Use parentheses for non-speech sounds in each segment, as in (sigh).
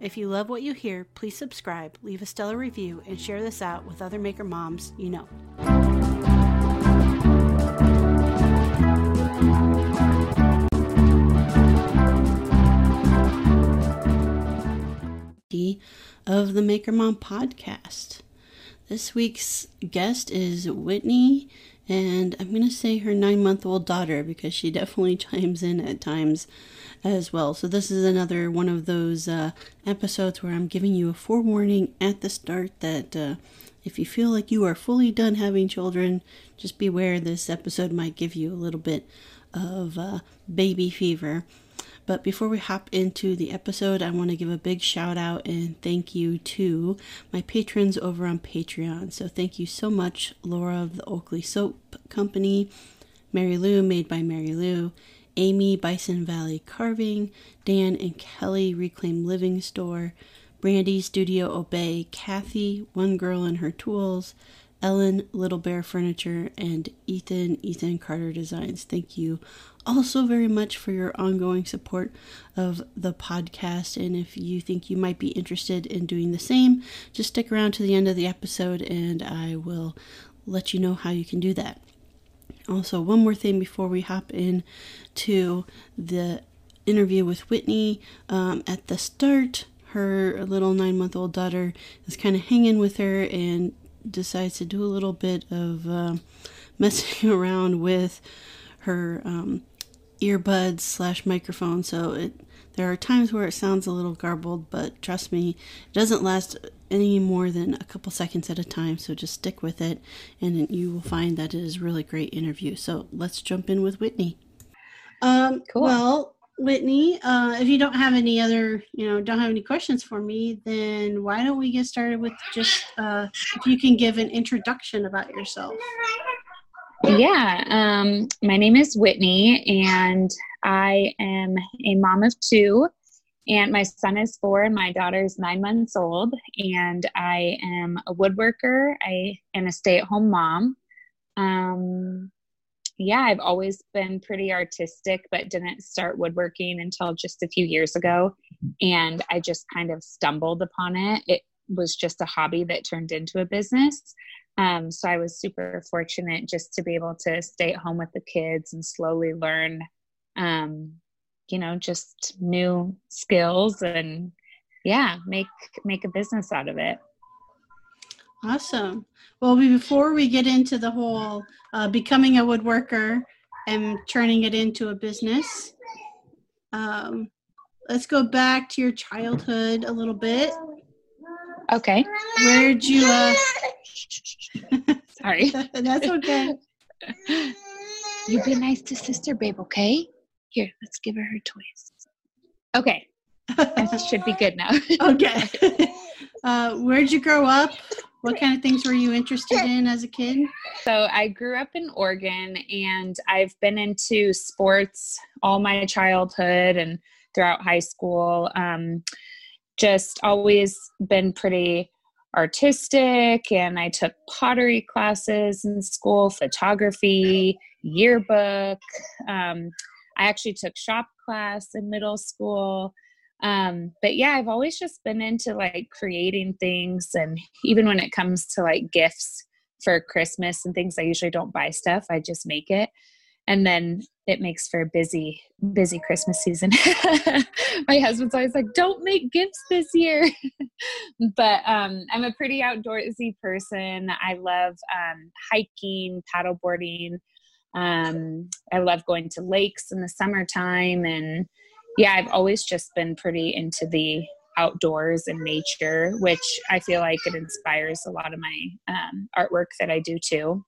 If you love what you hear, please subscribe, leave a stellar review, and share this out with other maker moms you know. Of the Maker Mom podcast. This week's guest is Whitney, and I'm going to say her nine month old daughter because she definitely (laughs) chimes in at times as well. So, this is another one of those uh, episodes where I'm giving you a forewarning at the start that uh, if you feel like you are fully done having children, just beware this episode might give you a little bit of uh, baby fever. But before we hop into the episode, I want to give a big shout out and thank you to my patrons over on Patreon. So thank you so much, Laura of the Oakley Soap Company, Mary Lou, made by Mary Lou, Amy, Bison Valley Carving, Dan and Kelly, Reclaim Living Store, Brandy, Studio Obey, Kathy, One Girl and Her Tools, Ellen, Little Bear Furniture, and Ethan, Ethan Carter Designs. Thank you also very much for your ongoing support of the podcast. And if you think you might be interested in doing the same, just stick around to the end of the episode and I will let you know how you can do that. Also, one more thing before we hop in to the interview with Whitney. Um, at the start, her little nine month old daughter is kind of hanging with her and decides to do a little bit of uh, (laughs) messing around with her um, earbuds slash microphone. So it there are times where it sounds a little garbled, but trust me, it doesn't last any more than a couple seconds at a time. So just stick with it, and you will find that it is a really great interview. So let's jump in with Whitney. Um, cool. Well, Whitney, uh, if you don't have any other, you know, don't have any questions for me, then why don't we get started with just uh, if you can give an introduction about yourself. Yeah, um, my name is Whitney, and I am a mom of two. And my son is four, and my daughter is nine months old. And I am a woodworker. I am a stay-at-home mom. Um, yeah, I've always been pretty artistic, but didn't start woodworking until just a few years ago. And I just kind of stumbled upon it. It was just a hobby that turned into a business. Um, so I was super fortunate just to be able to stay at home with the kids and slowly learn, um, you know, just new skills and yeah, make make a business out of it. Awesome. Well, before we get into the whole uh, becoming a woodworker and turning it into a business, um, let's go back to your childhood a little bit. Okay. Where'd you? Uh... (laughs) Sorry. (laughs) That's okay. You be nice to sister, babe. Okay. Here, let's give her her toys. Okay. This should be good now. (laughs) okay. Uh, where'd you grow up? What kind of things were you interested in as a kid? So I grew up in Oregon, and I've been into sports all my childhood and throughout high school. Um, just always been pretty artistic and I took pottery classes in school, photography, yearbook. Um, I actually took shop class in middle school. Um, but yeah, I've always just been into like creating things. And even when it comes to like gifts for Christmas and things, I usually don't buy stuff, I just make it and then it makes for a busy busy christmas season. (laughs) My husband's always like don't make gifts this year. (laughs) But um, i'm a pretty outdoorsy person. I love um, hiking paddleboarding um, i love going to lakes in the summertime. And yeah i've always just been pretty into the outdoors and nature which i feel like it inspires a lot of my um, artwork that i do too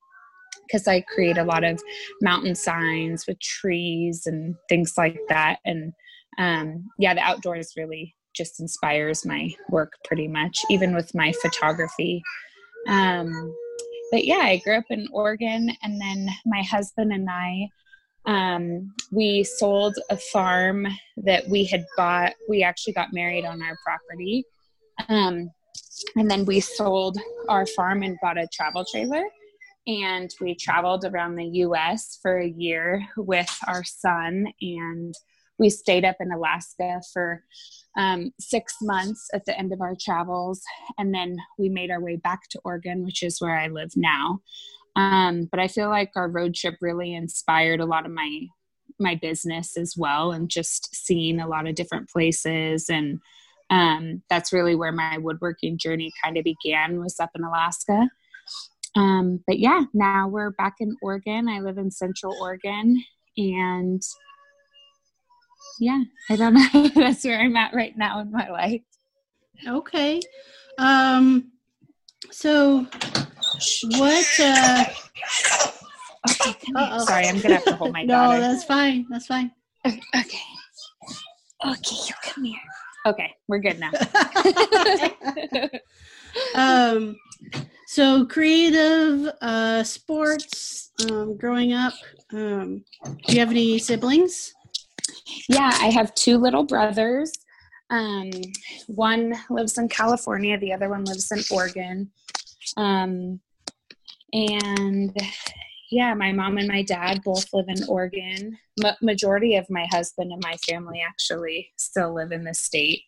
because I create a lot of mountain signs with trees and things like that. And um, yeah, the outdoors really just inspires my work pretty much, even with my photography. Um, but yeah, I grew up in Oregon, and then my husband and I, um, we sold a farm that we had bought. We actually got married on our property. Um, and then we sold our farm and bought a travel trailer and we traveled around the US for a year with our son and we stayed up in Alaska for um, six months at the end of our travels, and then we made our way back to Oregon, which is where I live now. Um, but I feel like our road trip really inspired a lot of my my business as well, and just seeing a lot of different places, and um, that's really where my woodworking journey kind of began. Was up in Alaska. Um, but yeah, now we're back in Oregon. I live in Central Oregon, and yeah, I don't (laughs) know. That's where I'm at right now in my life. Okay. Um, so what, uh, okay, sorry, I'm gonna have to hold my (laughs) daughter. No, that's fine. That's fine. Okay. Okay, you come here. Okay, we're good now. (laughs) um, so creative, uh, sports, um, growing up. Um, do you have any siblings? Yeah, I have two little brothers. Um, one lives in California, the other one lives in Oregon. Um, and yeah, my mom and my dad both live in Oregon. Ma- majority of my husband and my family actually still live in the state.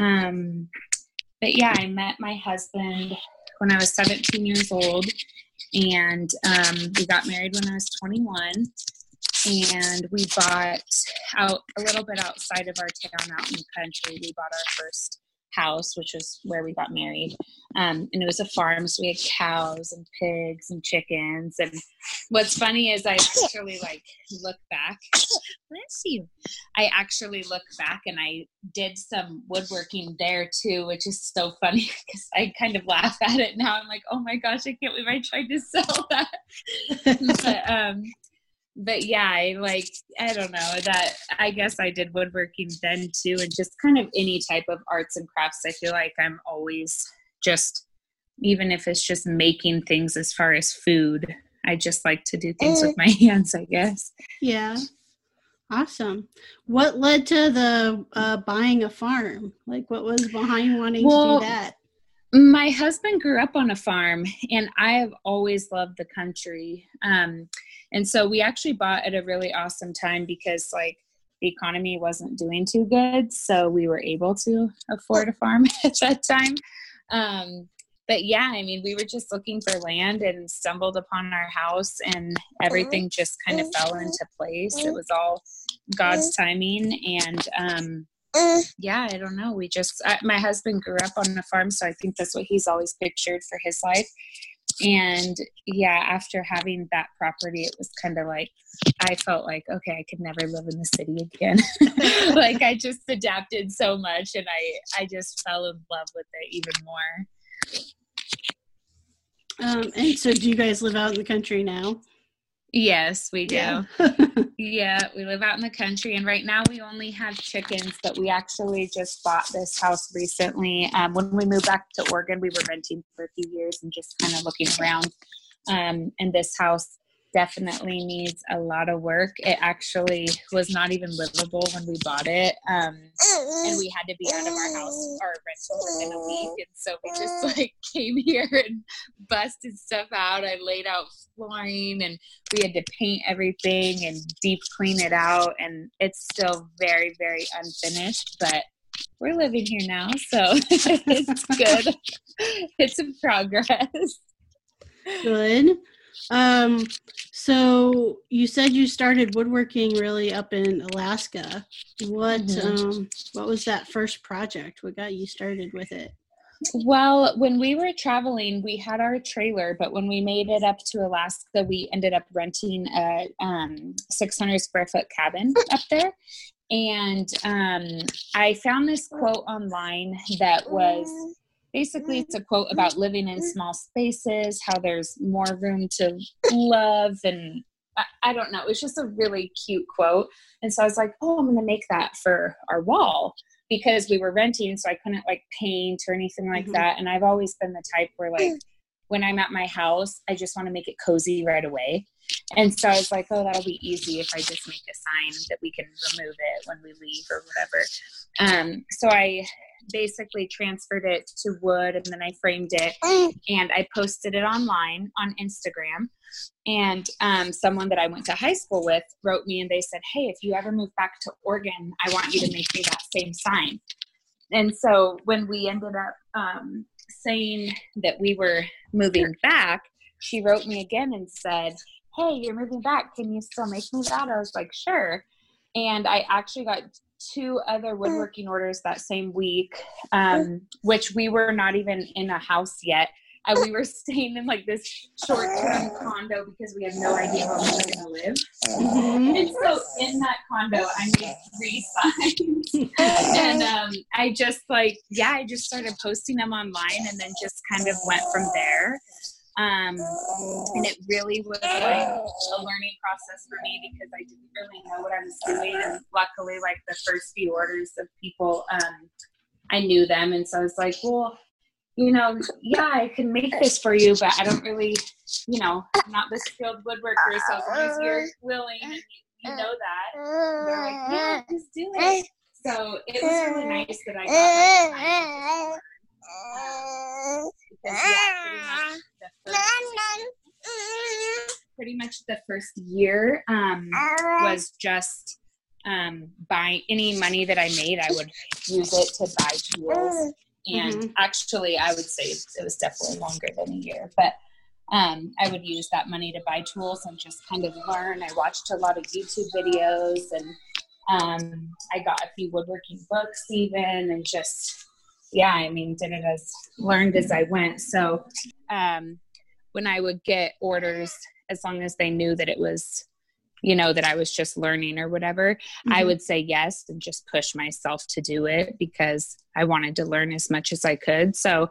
Um, but yeah, I met my husband when I was 17 years old, and um, we got married when I was 21 and we bought out a little bit outside of our town out in the country we bought our first house which was where we got married. Um, and it was a farm so we had cows and pigs and chickens. And what's funny is i actually like look back. Bless you. I actually look back and i did some woodworking there too which is so funny (laughs) because i kind of laugh at it now. I'm like oh my gosh i can't believe i tried to sell that. (laughs) But um but yeah, I like I don't know that I guess I did woodworking then too, and just kind of any type of arts and crafts. I feel like I'm always just even if it's just making things as far as food. I just like to do things with my (laughs) hands, I guess. Yeah. Awesome. What led to the uh, buying a farm? Like, what was behind wanting well, to do that? My husband grew up on a farm, and I have always loved the country. Um, and so we actually bought at a really awesome time because, like, the economy wasn't doing too good. So we were able to afford a farm (laughs) at that time. Um, but yeah, I mean, we were just looking for land and stumbled upon our house, and everything just kind of fell into place. It was all God's timing. And um, yeah, I don't know. We just, I, my husband grew up on a farm, so I think that's what he's always pictured for his life. And yeah, after having that property, it was kind of like I felt like, okay, I could never live in the city again. (laughs) (laughs) like I just adapted so much and I I just fell in love with it even more. Um, and so do you guys live out in the country now? Yes, we do. Yeah. (laughs) yeah, we live out in the country, and right now we only have chickens. But we actually just bought this house recently. Um, when we moved back to Oregon, we were renting for a few years and just kind of looking around. Um, and this house definitely needs a lot of work. It actually was not even livable when we bought it. Um, and we had to be out of our house, our rental within a week. And so we just (laughs) like came here and busted stuff out. I laid out flooring and we had to paint everything and deep clean it out. And it's still very, very unfinished, but we're living here now. So (laughs) it's good. (laughs) it's a progress. Good. Um, so you said you started woodworking really up in Alaska. What mm-hmm. um, what was that first project? What got you started with it? Well, when we were traveling, we had our trailer, but when we made it up to Alaska, we ended up renting a um, 600 square foot cabin up there. And um, I found this quote online that was basically it's a quote about living in small spaces how there's more room to love and I, I, don't know it's just a really cute quote and so i was like oh i'm gonna make that for our wall because we were renting so i couldn't like paint or anything like mm-hmm. that and i've always been the type where like when I'm at my house, I just want to make it cozy right away. And so I was like, oh, that'll be easy if I just make a sign that we can remove it when we leave or whatever. Um, so I basically transferred it to wood and then I framed it and I posted it online on Instagram. And um, someone that I went to high school with wrote me and they said, Hey, if you ever move back to Oregon, I want you to make me that same sign. And so when we ended up um, saying that we were moving back, she wrote me again and said, Hey, you're moving back. Can you still make me that? I was like, Sure. And I actually got two other woodworking orders that same week, um, which we were not even in a house yet. And we were (laughs) staying in like this short term condo because we had no idea where we were going to live. Mm-hmm. And so in that condo, I made three signs. (laughs) and um, I just like, yeah, I just started posting them online and then just kind of went from there. Um, and it really was like a learning process for me because I didn't really know what I was doing. And luckily, like the first few orders of people, um, I knew them. And so I was like, well, you know, yeah, I can make this for you, but I don't really, you know, I'm not the skilled woodworker. So as long as you're willing and you, you know that, they're like, yeah, just do it. So it was really nice that I got that (laughs) time because yeah, pretty much, first, pretty much the first year um, was just um, buy any money that I made, I would use it to buy tools. And mm-hmm. actually, I would say it was definitely longer than a year, but um, I would use that money to buy tools and just kind of learn. I watched a lot of YouTube videos and um, I got a few woodworking books even and just yeah, I mean, did it as learned as I went. So um, when I would get orders, as long as they knew that it was, you know, that I was just learning or whatever, mm-hmm. I would say yes and just push myself to do it because I wanted to learn as much as I could. So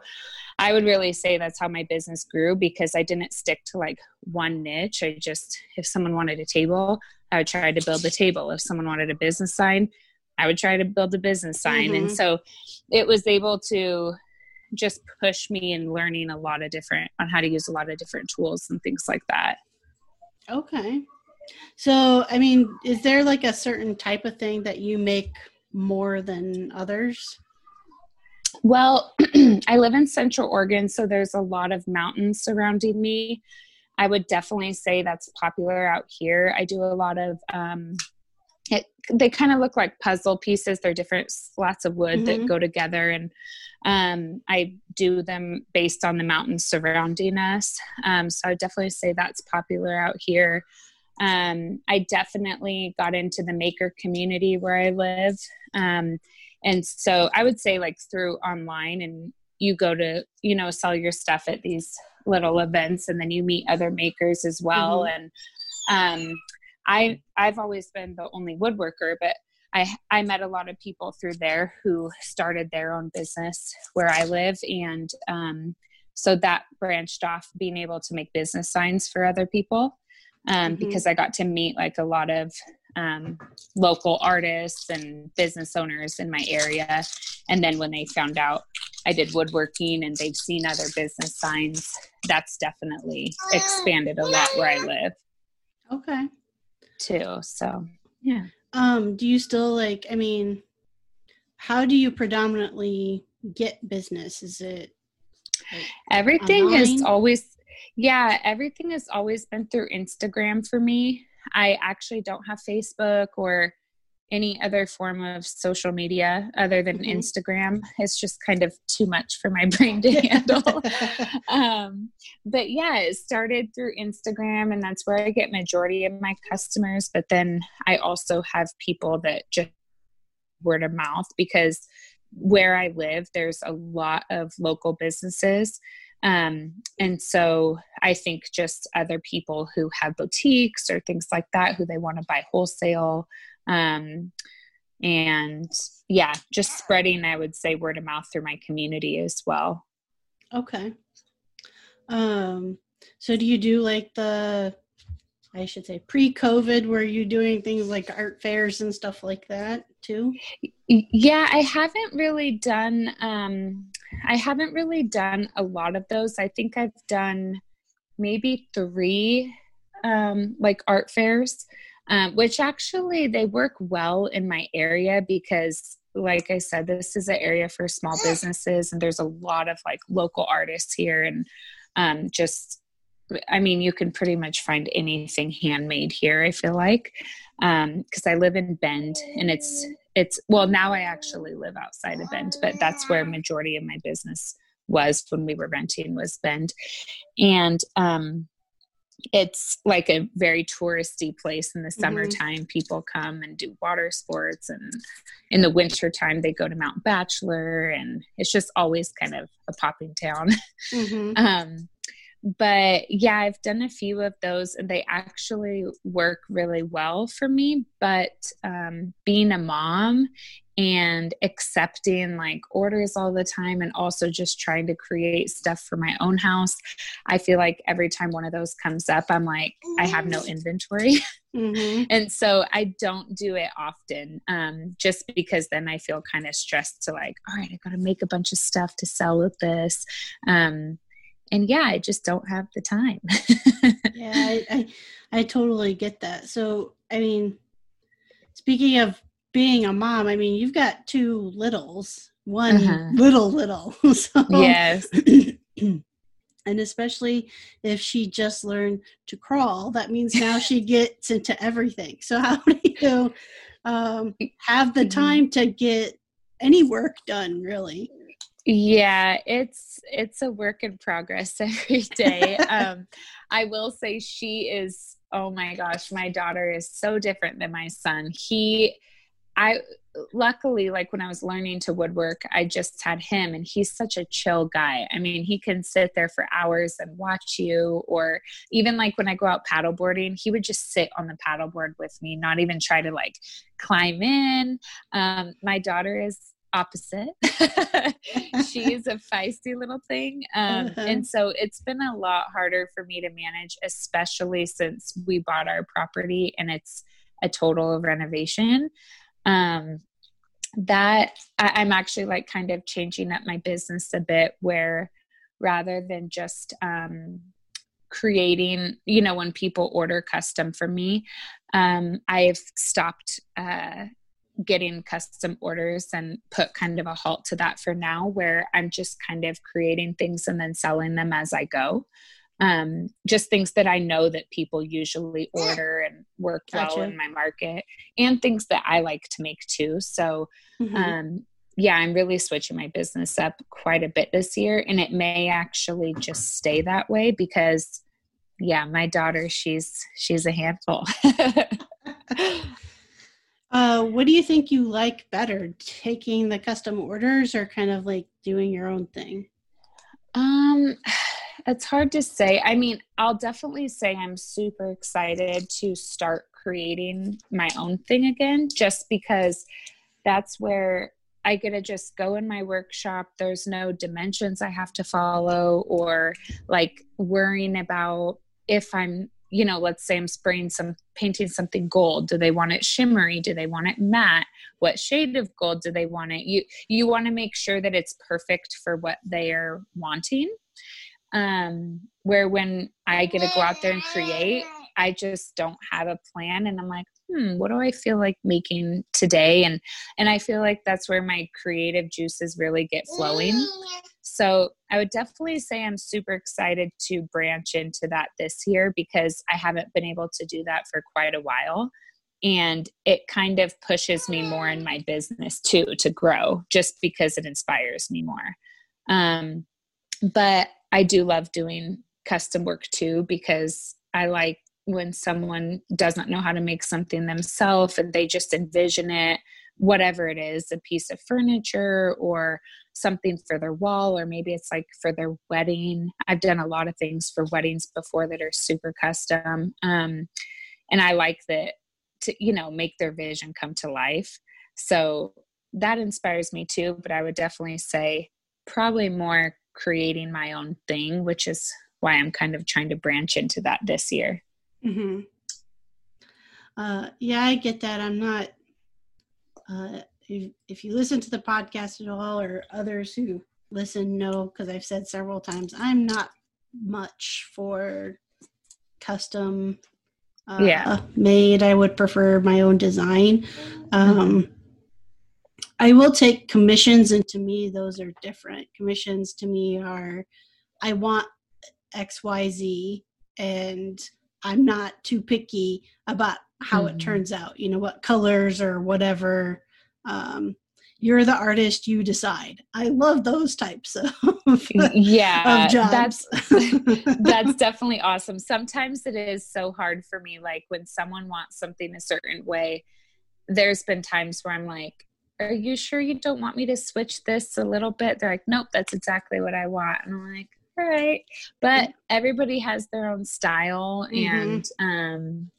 I would really say that's how my business grew because I didn't stick to like one niche. I just, if someone wanted a table, I would try to build a table. If someone wanted a business sign, I would try to build a business sign. Mm-hmm. And so it was able to just push me in learning a lot of different on how to use a lot of different tools and things like that. Okay. So, I mean, is there like a certain type of thing that you make more than others? Well, (clears throat) I live in Central Oregon, so there's a lot of mountains surrounding me. I would definitely say that's popular out here. I do a lot of um, it, they kind of look like puzzle pieces. They're different slats of wood mm-hmm. that go together, and um, I do them based on the mountains surrounding us. Um, so I definitely say that's popular out here. Um, I definitely got into the maker community where I live, um, and so I would say like through online, and you go to you know sell your stuff at these little events, and then you meet other makers as well, mm-hmm. and um, I I've always been the only woodworker, but I I met a lot of people through there who started their own business where I live, and um, so that branched off being able to make business signs for other people um, mm-hmm. because I got to meet like a lot of um, local artists and business owners in my area, and then when they found out I did woodworking and they've seen other business signs, that's definitely expanded a lot where I live. Okay too. So yeah. Um, do you still like I mean, how do you predominantly get business? Is it like everything online? has always yeah, everything has always been through Instagram for me. I actually don't have Facebook or any other form of social media other than mm-hmm. Instagram. It's just kind of too much for my (laughs) brain to handle. (laughs) um, but yeah, it started through Instagram, and that's where I get majority of my customers. But then I also have people that just word of mouth because where I live, there's a lot of local businesses. Um, and so I think just other people who have boutiques or things like that, who they want to buy wholesale, um, and yeah, just spreading, I would say, word of mouth through my community as well. Okay. Um, so do you do like the, I should say, pre COVID, were you doing things like art fairs and stuff like that too? Yeah, I haven't really done um, I haven't really done a lot of those. I think I've done maybe three um, like art fairs, um, which actually they work well in my area because like I said, this is an area for small businesses, and there's a lot of like local artists here, and um, just I mean, you can pretty much find anything handmade here. I feel like because um, I live in Bend, and it's it's well now I actually live outside of Bend, but that's where majority of my business was when we were renting was Bend, and um, it's like a very touristy place in the mm-hmm. summertime mm-hmm. people come and do water sports and in the wintertime they go to mount bachelor and it's just always kind of a popping town mm-hmm. (laughs) um, but yeah i've done a few of those and they actually work really well for me but um, being a mom and accepting like orders all the time and also just trying to create stuff for my own house i feel like every time one of those comes up i'm like i have no inventory. (laughs) Mm-hmm. and so i don't do it often um, just because then i feel kind of stressed to like all right i gotta make a bunch of stuff to sell with this. Um, and yeah i just don't have the time. (laughs) Yeah I, I i totally get that. So i mean speaking of being a mom, I mean, you've got two littles, one uh-huh. little little. (laughs) so, yes. (clears throat) and especially if she just learned to crawl, that means now she (laughs) gets into everything. So how do you um, have the mm-hmm. time to get any work done, really? Yeah, it's it's a work in progress (laughs) every day. um, I will say she is. Oh my gosh, my daughter is so different than my son. He I luckily like when I was learning to woodwork, I just had him and he's such a chill guy. I mean, he can sit there for hours and watch you or even like when I go out paddleboarding, he would just sit on the paddleboard with me, not even try to like climb in. Um, my daughter is opposite. (laughs) She's a feisty little thing. Um, uh-huh. And so it's been a lot harder for me to manage, especially since we bought our property and it's a total renovation um, that I, i'm actually like kind of changing up my business a bit where rather than just um, creating you know when people order custom for me um, i've stopped uh, getting custom orders and put kind of a halt to that for now where i'm just kind of creating things and then selling them as i go um, just things that I know that people usually order and work gotcha. well in my market, and things that I like to make too. So, mm-hmm. um, yeah, I'm really switching my business up quite a bit this year, and it may actually just stay that way because, yeah, my daughter, she's she's a handful. (laughs) uh, what do you think you like better, taking the custom orders or kind of like doing your own thing? Um it's hard to say. I mean, I'll definitely say I'm super excited to start creating my own thing again, just because that's where I get to just go in my workshop. There's no dimensions I have to follow or like worrying about if I'm, you know, let's say I'm spraying some painting something gold. Do they want it shimmery? Do they want it matte? What shade of gold do they want it? You you want to make sure that it's perfect for what they are wanting um, where when I get to go out there and create, I just don't have a plan and I'm like, hmm, what do I feel like making today? And and I feel like that's where my creative juices really get flowing. So I would definitely say I'm super excited to branch into that this year because I haven't been able to do that for quite a while. And it kind of pushes me more in my business too to grow just because it inspires me more. Um, but I do love doing custom work too because I like when someone doesn't know how to make something themselves and they just envision it, whatever it is, a piece of furniture or something for their wall, or maybe it's like for their wedding. I've done a lot of things for weddings before that are super custom. Um, and I like that to, you know, make their vision come to life. So that inspires me too, but I would definitely say probably more creating my own thing, which is why I'm kind of trying to branch into that this year. Mm-hmm. Uh, yeah, I get that. I'm not. Uh, if, if you listen to the podcast at all, or others who listen, know because I've said several times I'm not much for custom uh, Yeah. made. I would prefer my own design. Um, I will take commissions, and to me, those are different. Commissions to me are I want X, Y, Z, and I'm not too picky about how it Mhm. turns out. You know, what colors or whatever. Um, you're the artist, you decide. I love those types of, yeah of jobs. that's (laughs) that's definitely awesome sometimes it is so hard for me like when someone wants something a certain way there's been times where i'm like are you sure you don't want me to switch this a little bit? They're like nope that's exactly what i want. And i'm like all right. But everybody has their own style Mhm. and um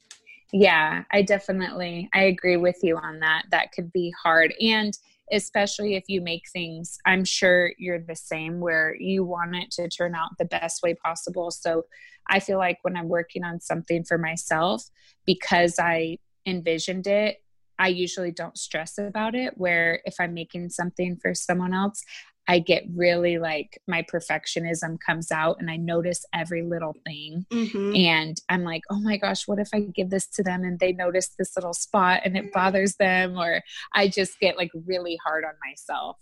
yeah i definitely i agree with you on that. That could be hard. And especially if you make things i'm sure you're the same where you want it to turn out the best way possible. So i feel like when i'm working on something for myself because i envisioned it i usually don't stress about it where if i'm making something for someone else i get really like my perfectionism comes out and i notice every little thing Mhm. and I'm like, oh my gosh, what if I give this to them and they notice this little spot and it bothers them? Or I just get like really hard on myself.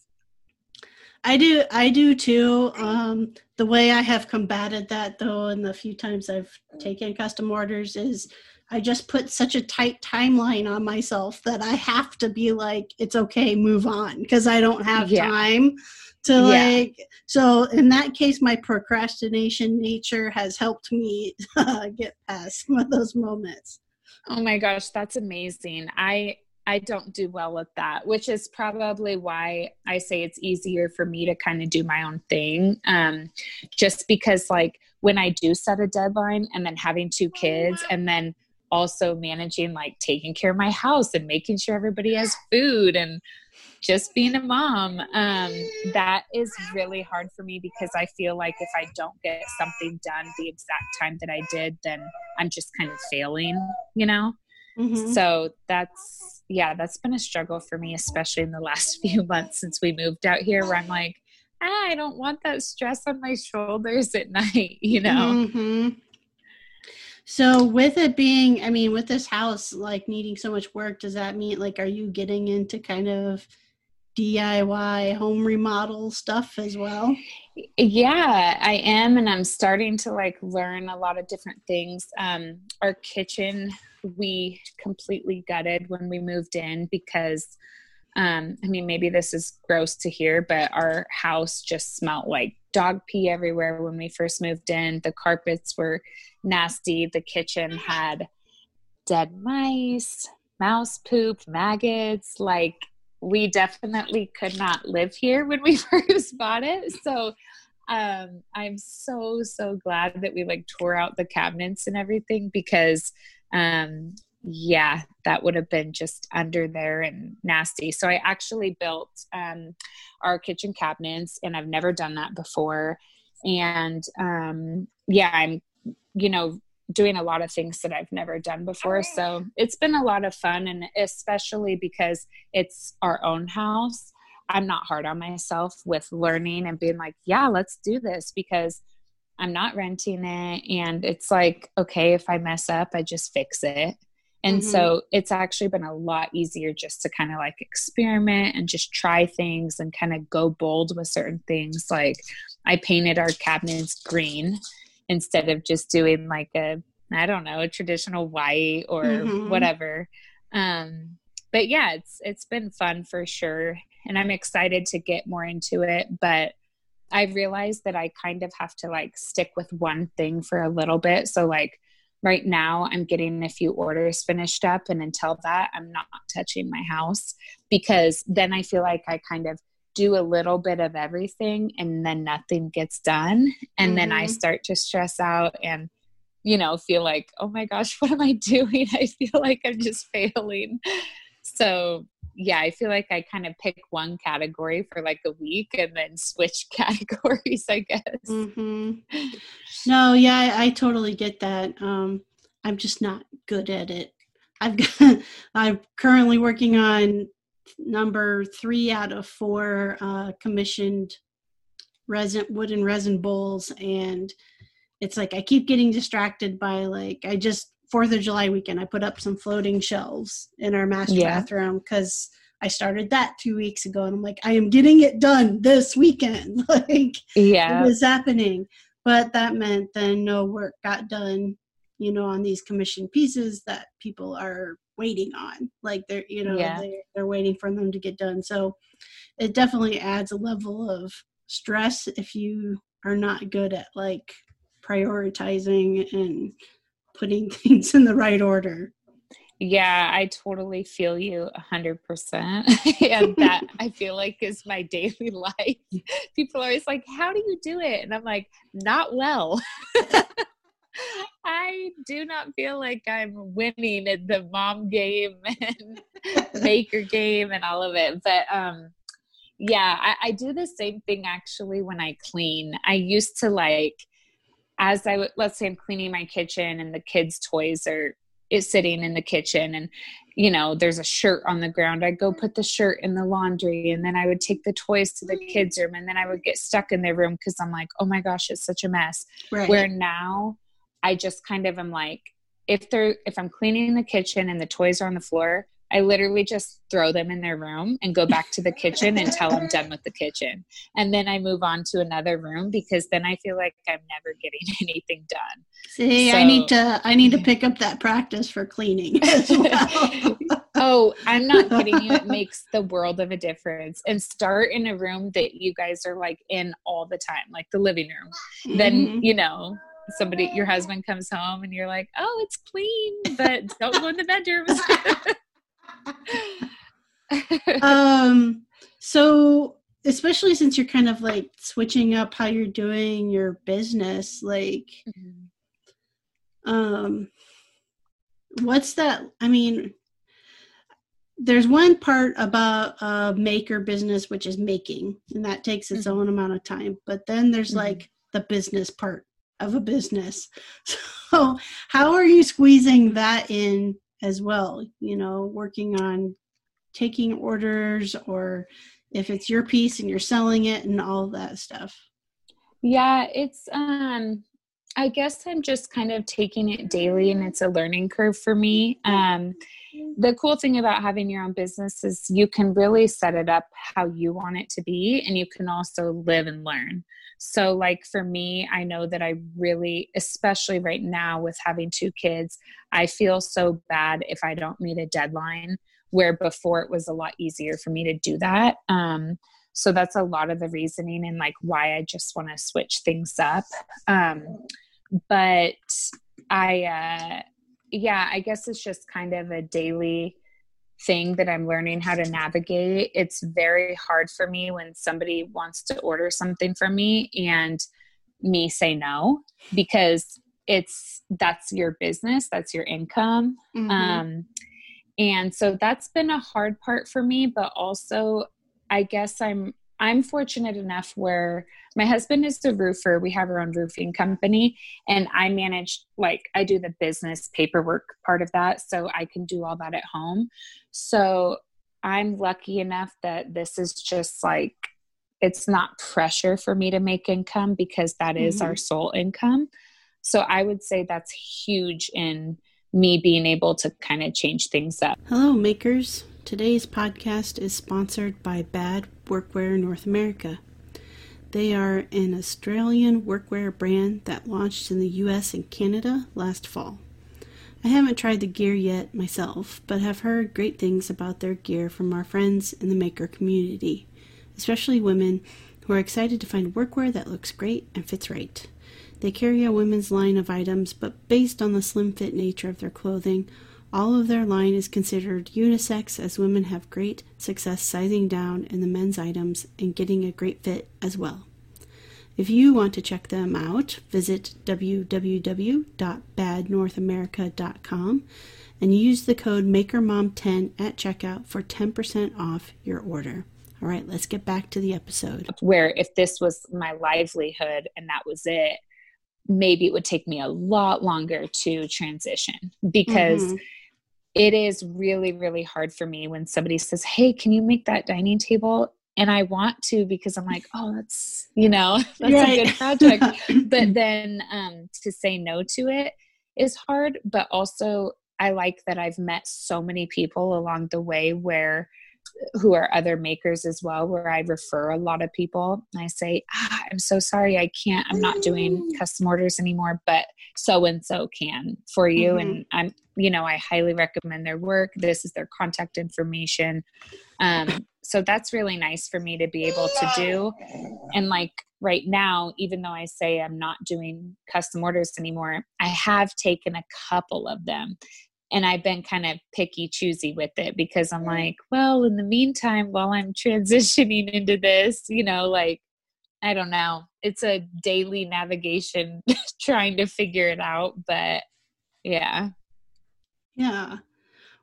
I do I do too. Um, the way I have combated that though and the few times I've taken custom orders is I just put such a tight timeline on myself that I have to be like, it's okay, move on because I don't have Yeah. time to Yeah. like so in that case my procrastination nature has helped me (laughs) get past some of those moments. Oh my gosh, that's amazing. I I don't do well with that, which is probably why I say it's easier for me to kind of do my own thing. Um, just because like when I do set a deadline and then having two kids and then also managing like taking care of my house and making sure everybody has food and just being a mom um, that is really hard for me because i feel like if i don't get something done the exact time that i did then i'm just kind of failing you know Mhm. so that's yeah that's been a struggle for me especially in the last (laughs) few months since we moved out here where i'm like ah, i don't want that stress on my shoulders at (laughs) night you know Mhm. So with it being, I mean, with this house like needing so much work, does that mean like are you getting into kind of DIY home remodel stuff as well? yeah i am and i'm starting to like learn a lot of different things um our kitchen we completely gutted when we moved in because um i mean maybe this is gross to hear but our house just smelled like dog pee everywhere when we first moved in. The carpets were nasty. The kitchen had dead mice mouse poop maggots. Like we definitely could not live here when we (laughs) first bought it. So um i'm so so glad that we like tore out the cabinets and everything because um yeah that would have been just under there and nasty so i actually built um our kitchen cabinets and i've never done that before and um yeah i'm you know doing a lot of things that I've never done before. So it's been a lot of fun, and especially because it's our own house, I'm not hard on myself with learning and being like, yeah, let's do this because I'm not renting it. And it's like, okay, if I mess up, I just fix it. And Mhm. so it's actually been a lot easier just to kind of like experiment and just try things and kind of go bold with certain things. Like I painted our cabinets green instead of just doing like a I don't know, a traditional white or Mhm. whatever. Um but yeah, it's it's been fun for sure and I'm excited to get more into it, but I realized that I kind of have to like stick with one thing for a little bit. So like right now I'm getting a few orders finished up and until that I'm not touching my house because then I feel like I kind of do a little bit of everything and then nothing gets done and then I Mhm. start to stress out and you know feel like oh my gosh (laughs) what am I doing (laughs) I feel like I'm just failing so yeah I feel like I kind of pick one category for like a week and then switch (laughs) categories I guess hmm No, yeah, I, I totally get that. Um, I'm just not good at it. I've got, (laughs) I'm currently working on number three out of four uh, commissioned resin wooden resin bowls and it's like I keep getting distracted by like I just Fourth of July weekend I put up some floating shelves in our master yeah. bathroom because I started that two weeks ago and I'm like I am getting it done this weekend. (laughs) Like yeah. it was happening. But that meant then no work got done you know on these commissioned pieces that people are waiting on. Like they're you know yeah. they're, they're waiting for them to get done. So it definitely adds a level of stress if you are not good at like prioritizing and putting (laughs) things in the right order. Yeah, I totally feel you a hundred percent. (laughs) And that (laughs) I feel like is my daily life. People are always like, How do you do it? And I'm like, not well. I do not feel like I'm winning at the mom game and maker game and all of it. But um yeah, I, I do the same thing actually when I clean. I used to like as I let's say I'm cleaning my kitchen and the kids' toys are is sitting in the kitchen and you know there's a shirt on the ground i'd go put the shirt in the laundry and then i would take the toys to the kids room and then i would get stuck in their room because i'm like oh my gosh it's such a mess right. where now i just kind of am like if they're if i'm cleaning the kitchen and the toys are on the floor I literally just throw them in their room and go back to the kitchen until I'm done with the kitchen. And then I move on to another room because then I feel like I'm never getting (laughs) anything done. See, so, I need to I need to pick up that practice for cleaning (laughs) well. (laughs) oh, I'm not kidding you. It makes the world of a difference. And start in a room that you guys are like in all the time, like the living room. Mm-hmm. Then, you know, somebody your husband comes home and you're like, "Oh, it's clean, but don't go in the bedrooms." Um so especially since you're kind of like switching up how you're doing your business like mm-hmm. um what's that i mean there's one part about a maker business which is making and that takes its mm-hmm. own amount of time but then there's mm-hmm. like the business part of a business (laughs) so how are you squeezing that in as well you know working on taking orders or if it's your piece and you're selling it and all that stuff. Yeah it's um i guess i'm just kind of taking it daily and it's a learning curve for me um the cool thing about having your own business is you can really set it up how you want it to be and you can also live and learn so, like for me, I know that I really, especially right now with having two kids, I feel so bad if I don't meet a deadline, where before it was a lot easier for me to do that. Um, so, that's a lot of the reasoning and like why I just want to switch things up. Um, but I, uh, yeah, I guess it's just kind of a daily thing that I'm learning how to navigate. It's very hard for me when somebody wants to order something from me and me say no because it's that's your business, that's your income. Mm-hmm. Um, and so that's been a hard part for me, but also I guess I'm I'm fortunate enough where my husband is the roofer. We have our own roofing company, and I manage, like, I do the business paperwork part of that. So I can do all that at home. So I'm lucky enough that this is just like, it's not pressure for me to make income because that is mm-hmm. our sole income. So I would say that's huge in me being able to kind of change things up. Hello, makers. Today's podcast is sponsored by Bad Workwear North America. They are an Australian workwear brand that launched in the US and Canada last fall. I haven't tried the gear yet myself, but have heard great things about their gear from our friends in the maker community, especially women who are excited to find workwear that looks great and fits right. They carry a women's line of items, but based on the slim fit nature of their clothing, all of their line is considered unisex as women have great success sizing down in the men's items and getting a great fit as well. If you want to check them out, visit www.badnorthamerica.com and use the code MakerMom10 at checkout for 10% off your order. All right, let's get back to the episode. Where if this was my livelihood and that was it, maybe it would take me a lot longer to transition because mm-hmm it is really really hard for me when somebody says hey can you make that dining table and I want to because I'm like, oh, that's you know, (laughs) that's right. a good project. (laughs) but then um, to say no to it is hard. But also, I like that I've met so many people along the way where who are other makers as well, where I refer a lot of people. I say, ah, I'm so sorry, I can't, I'm not doing mm. custom orders anymore, but so and so can for you. Mm-hmm. And I'm, you know, I highly recommend their work. This is their contact information. Um, so that's really nice for me to be able to do. And like right now, even though I say I'm not doing custom orders anymore, I have taken a couple of them and I've been kind of picky choosy with it because I'm mm. like, well, in the meantime, while I'm (laughs) transitioning into this, you know, like, I don't know, it's a daily navigation (laughs) trying to figure it out. But yeah. Yeah.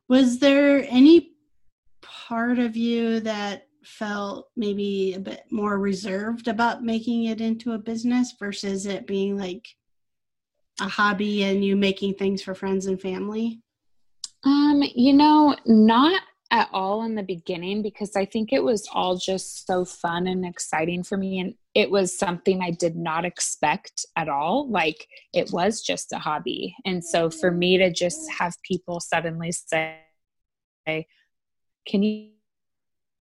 Was there any part of you that felt maybe a bit more reserved about making it into a business versus it being like a hobby and you making things for friends and family? Um, you know, not at all in the beginning because I think it was all just so fun and exciting for me. And it was something I did not expect at all. Like it was just a hobby. And so for me to just have people suddenly say, Can you?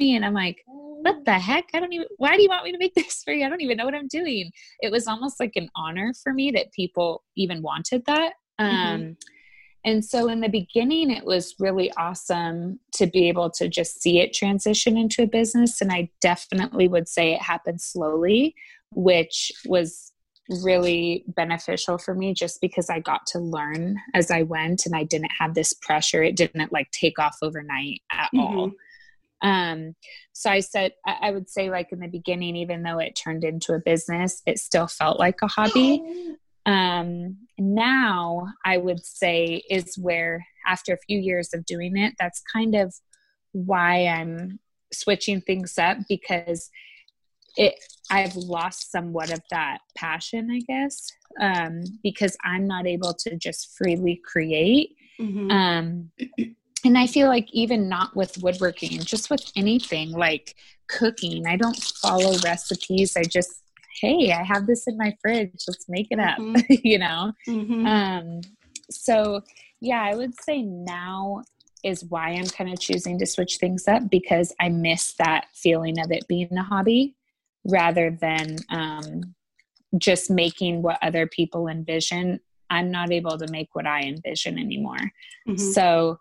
Me? And I'm like, what the heck? I don't even, why do you want me to make (laughs) this for you? I don't even know what I'm doing. It was almost like an honor for me that people even wanted that. Mm-hmm. Um, and so in the beginning, it was really awesome to be able to just see it transition into a business. And I definitely would say it happened slowly, which was really beneficial for me just because I got to learn as I went and I didn't have this pressure. It didn't like take off overnight at mm-hmm. all. Um, so I said, I would say, like in the beginning, even though it turned into a business, it still felt like a hobby. (gasps) Um, now, I would say, is where after a few years of doing it, that's kind of why I'm switching things up because it I've lost somewhat of that passion, I guess, um, because I'm not able to just freely create. Mm-hmm. Um, and I feel like even not with woodworking, just with anything like cooking, I don't follow recipes. I just hey i have this in my fridge let's make it up mm-hmm. (laughs) you know mm-hmm. um so yeah i would say now is why i'm kind of choosing to switch things up because i miss that feeling of it being a hobby rather than um just making what other people envision i'm not able to make what i envision anymore mm-hmm. so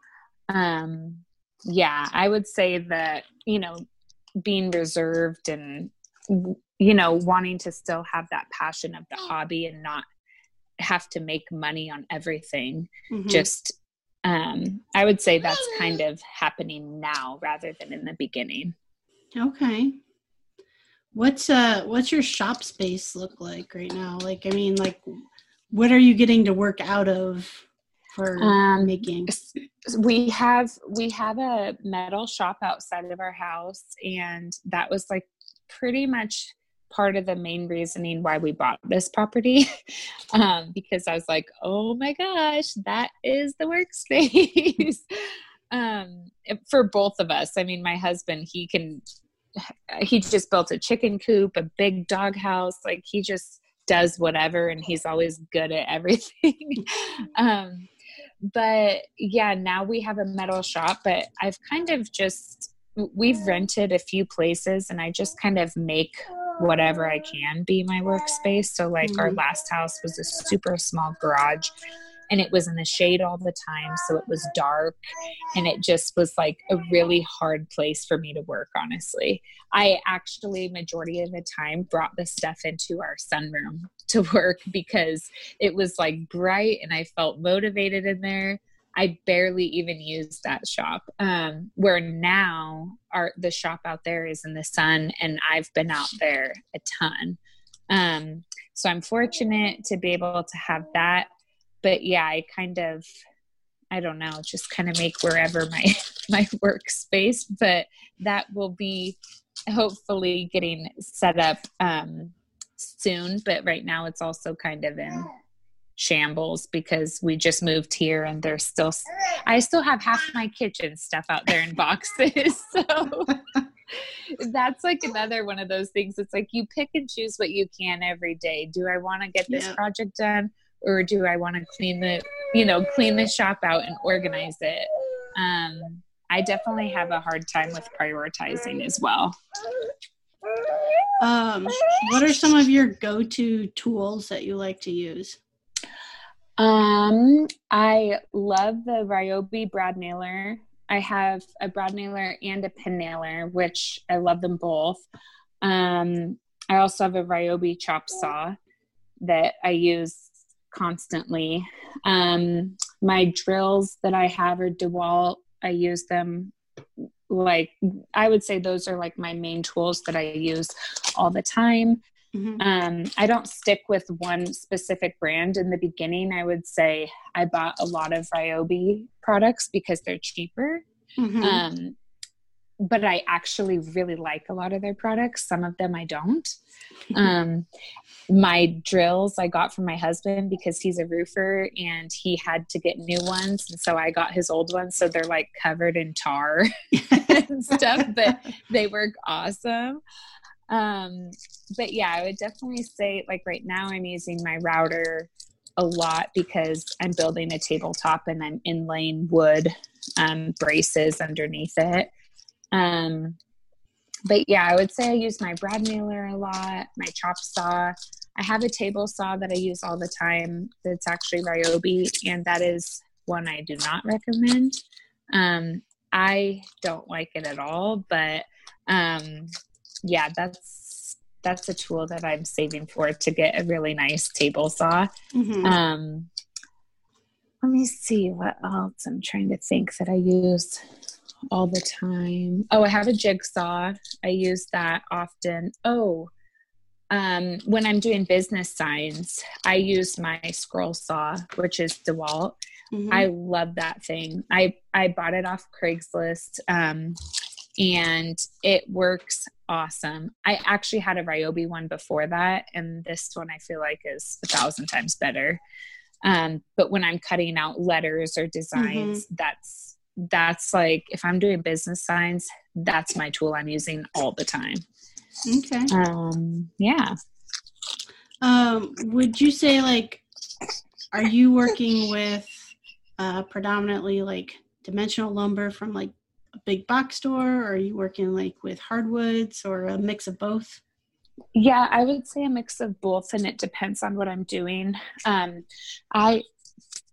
um yeah i would say that you know being reserved and you know wanting to still have that passion of the hobby and not have to make money on everything. Mm-hmm. just um i would say that's kind of happening now rather than in the beginning. Okay. What's uh what's your shop space look like right now? Like i mean like what are you getting to work out of for um, making? we have we have a metal shop outside of our house and that was like pretty much part of the main reasoning why we bought this property (laughs) um, because I was like, oh my gosh, that is the workspace (laughs) um, for both of us. I mean, my husband, he can, he just built a chicken coop, a big dog house. Like he just does whatever and he's always good at (laughs) everything. um, but yeah, now we have a metal shop, but I've kind of just, we've rented a few places and I just kind of make whatever I can be my workspace. So, like, mm-hmm. our last house was a super small garage and it was in the shade all the time. So, it was dark and it just was like a really hard place for me to work, honestly. I actually, majority of the time, brought the stuff into our sunroom to work because it was like bright and I felt motivated in there. I barely even used that shop. Um, where now our the shop out there is in the sun, and I've been out there a ton. Um, so I'm fortunate to be able to have that. But yeah, I kind of I don't know, just kind of make wherever my (laughs) my workspace. But that will be hopefully getting set up um, soon. But right now, it's also kind of in shambles because we just moved here and there's still I still have half my kitchen stuff out there in boxes. (laughs) So (laughs) that's like another one of those things. It's like you pick and choose what you can every day. Do I want to get this yeah. project done or do I want to clean the, you know, clean the shop out and organize it? Um, I definitely have a hard time with prioritizing as well. Um, what are some of your go-to tools that you like to use? Um, I love the Ryobi brad nailer. I have a brad nailer and a pin nailer, which I love them both. Um, I also have a Ryobi chop saw that I use constantly. Um, my drills that I have are DeWalt. I use them like I would say those are like my main tools that I use all the time. Mm-hmm. Um, I don't stick with one specific brand. In the beginning, I would say I bought a lot of Ryobi products because they're cheaper. Mm-hmm. Um, but I actually really like a lot of their products. Some of them I don't. Um, my drills I got from my husband because he's a roofer and he had to get new ones. And so I got his old ones. So they're like covered in tar (laughs) and stuff, but (laughs) they work awesome. Um, but yeah, I would definitely say like right now I'm using my router a lot because I'm building a tabletop and I'm inlaying wood um, braces underneath it. Um, but yeah, I would say I use my brad nailer a lot, my chop saw. I have a table saw that I use all the time that's actually Ryobi, and that is one I do not recommend. Um, I don't like it at all, but um, yeah, that's that's a tool that I'm saving for to get a really nice table saw. Mm-hmm. Um, let me see what else I'm trying to think that I use all the time. Oh, I have a jigsaw. I use that often. Oh, um, when I'm doing business signs, I use my scroll saw, which is DeWalt. Mm-hmm. I love that thing. I I bought it off Craigslist, um, and it works awesome. I actually had a Ryobi one before that, and this one I feel like is a thousand times better. Um, but when I'm cutting out letters or designs, mm-hmm. that's that's like if I'm doing business signs, that's my tool I'm using all the time. Okay. Um, yeah. Um, would you say like are you working with uh, predominantly like dimensional lumber from like a big box store or are you working like with hardwoods or a mix of both? Yeah, I would say a mix of both and it depends on what I'm doing. Um, I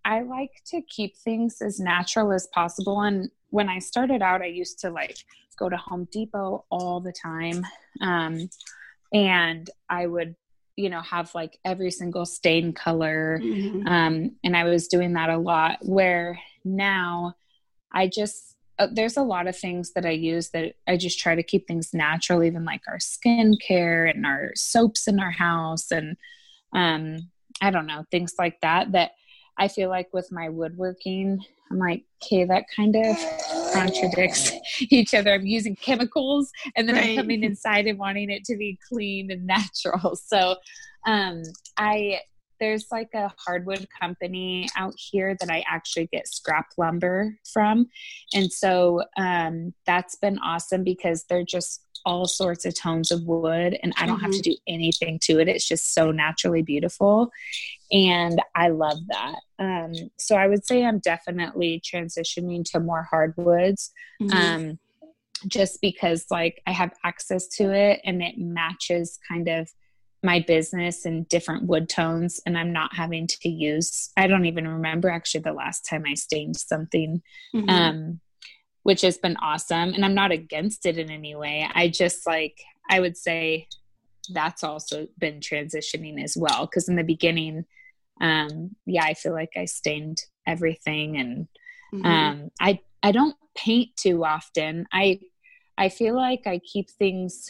I like to keep things as natural as possible. And when I started out, I used to like go to Home Depot all the time. Um, and I would, you know, have like every single stain color. Mm-hmm. Um, and I was doing that a lot. Where now I just, uh, there's a lot of things that I use that I just try to keep things natural, even like our skincare and our soaps in our house. And um, I don't know, things like that, that I feel like with my woodworking, I'm like, okay, that kind of contradicts (laughs) each other. I'm using chemicals and then right. I'm coming inside and wanting it to be clean and (laughs) natural. So um, I there's like a hardwood company out here that I actually get scrap lumber from. And so um, that's been awesome because they're just all sorts of tones of wood and I don't mm-hmm. have to mm-hmm. do anything to it. It's just so naturally beautiful. And I love that. Um, so I would say I'm definitely transitioning to more hardwoods. Mm-hmm. Um, just because like I have access to it and it matches kind of my business in different wood tones and I'm not having to use I don't even remember actually the last time I stained something. Mm-hmm. Um, which has been awesome. And I'm not against it in any way. I just like, I would say that's also been transitioning as well. Cause in the beginning, um, yeah, I feel like I stained everything and, mm-hmm. um, I, I don't paint too often. I, I feel like I keep things,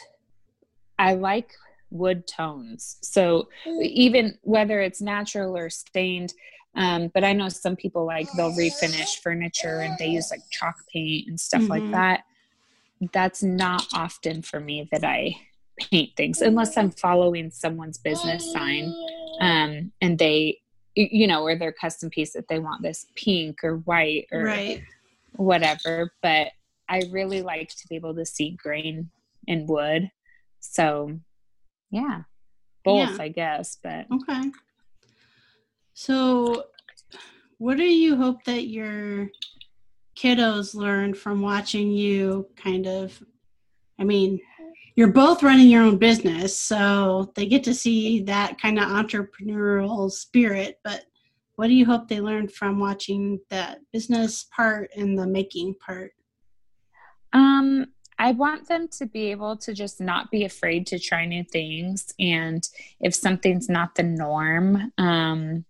I like wood tones. So even whether it's natural or stained, um, but I know some people like they'll refinish furniture and they use like chalk paint and stuff mm-hmm. like that. That's not often for me that I paint things unless I'm following someone's business sign um, and they, you know, or their custom piece that they want this pink or white or right. whatever. But I really like to be able to see grain in wood. So, yeah, both, yeah. I guess. But okay. So, what do you hope that your kiddos learn from watching you kind of? I mean, you're both running your own business, so they get to see that kind of entrepreneurial spirit. But what do you hope they learn from watching that business part and the making part? Um, I want them to be able to just not be afraid to try new things. And if something's not the norm, um,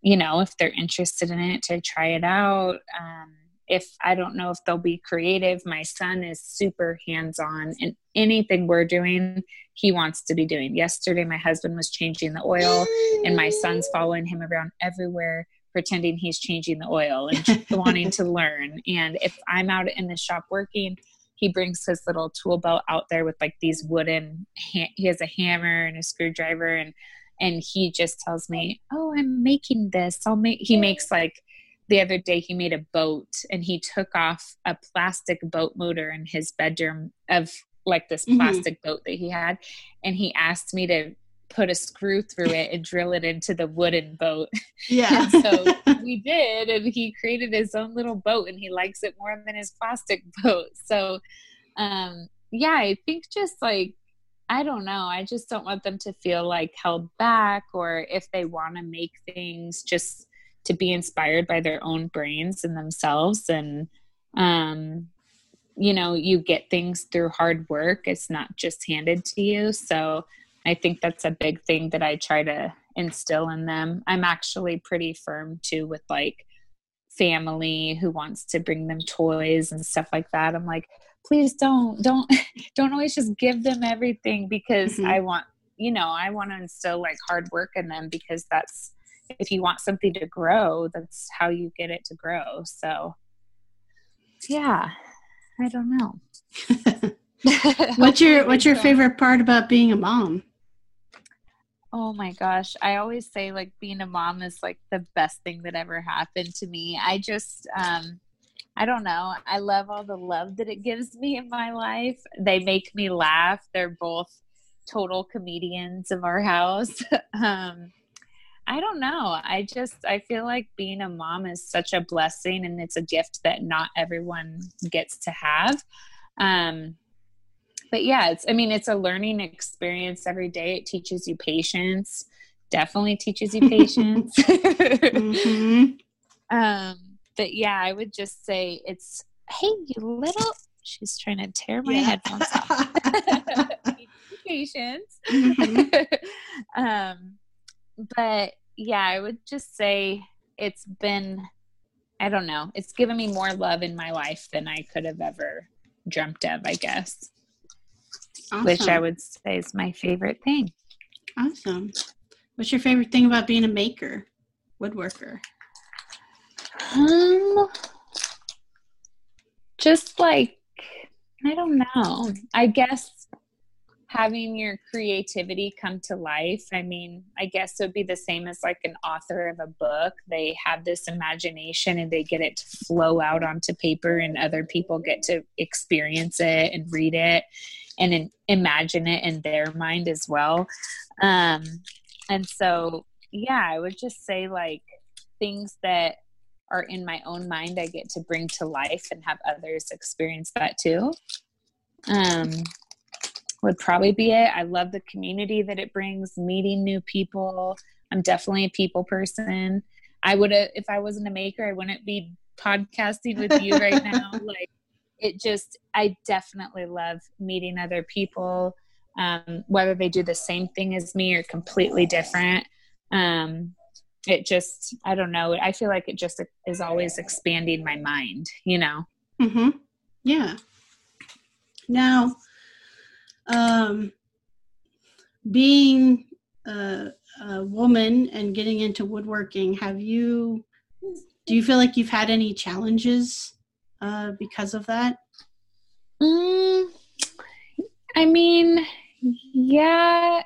you know, if they're interested in it, to try it out. Um, if I don't know if they'll be creative, my son is super hands on in anything we're doing, he wants to be doing. Yesterday, my husband was changing the oil, and my son's following him around everywhere, pretending he's changing the oil and wanting to (laughs) learn. And if I'm out in the shop working, he brings his little tool belt out there with like these wooden he has a hammer and a screwdriver and and he just tells me oh i'm making this i'll make he makes like the other day he made a boat and he took off a plastic boat motor in his bedroom of like this mm-hmm. plastic mm-hmm. boat that he had and he asked me to put a screw through it and drill it into the wooden boat. Yeah. (laughs) so (laughs) we did, and he created his own little boat, and he likes it more than his plastic (laughs) boat. So, um, yeah, I think just like I don't know. I just don't want them to feel like held back, or if they want to make things, just to be inspired by their own brains and themselves. And, um, you know, you get things through hard work. It's not just handed to you. So, I think that's a big thing that I try to instill in them. I'm actually pretty firm too with like family who wants to bring them toys and stuff like that. I'm like, please don't, don't, (laughs) don't always just give them everything because mm-hmm. I want, you know, I want to instill like hard work in them because that's, if you want something to grow, that's how you get it to grow. So, yeah, I don't know. (laughs) what's your what's (laughs) your favorite part about being a mom? Oh my gosh. I always say like being a mom is like the best thing that ever happened to me. I just um I don't know. I love all the love that it gives me in my life. They make me laugh. They're both total comedians of our house. (laughs) um I don't know. I just I feel like being a mom is such a blessing and it's a gift that not everyone gets to have. Um but yeah, it's I mean it's a learning experience every day. It teaches you patience. Definitely teaches you patience. mm-hmm. (laughs) um, but yeah, I would just say it's hey, you little. She's trying to tear my yeah. headphones off. (laughs) (laughs) patience. Mm-hmm. um, but yeah, I would just say it's been. I don't know. It's given me more love in my life than I could have ever dreamt of. I guess awesome. which I would say is my favorite thing. Awesome. What's your favorite thing about being a maker, woodworker? Um, just like I don't know. I guess having your creativity come to life. I mean, I guess it would be the same as like an author of a book. They have this imagination and they get it to flow out onto paper, and other people get to experience it and read it and imagine it in their mind as well. Um, and so, yeah, I would just say like things that are in my own mind, I get to bring to life and have others experience that too. Um, would probably be it. I love the community that it brings, meeting new people. I'm definitely a people person. I would have, if I wasn't a maker, I wouldn't be podcasting with you right (laughs) now. Like, it just i definitely love meeting other people um, whether they do the same thing as me or completely different um, it just i don't know i feel like it just is always expanding my mind you know mm-hmm yeah now um being a, a woman and getting into woodworking have you do you feel like you've had any challenges uh, because of that? Mm, I mean, yeah.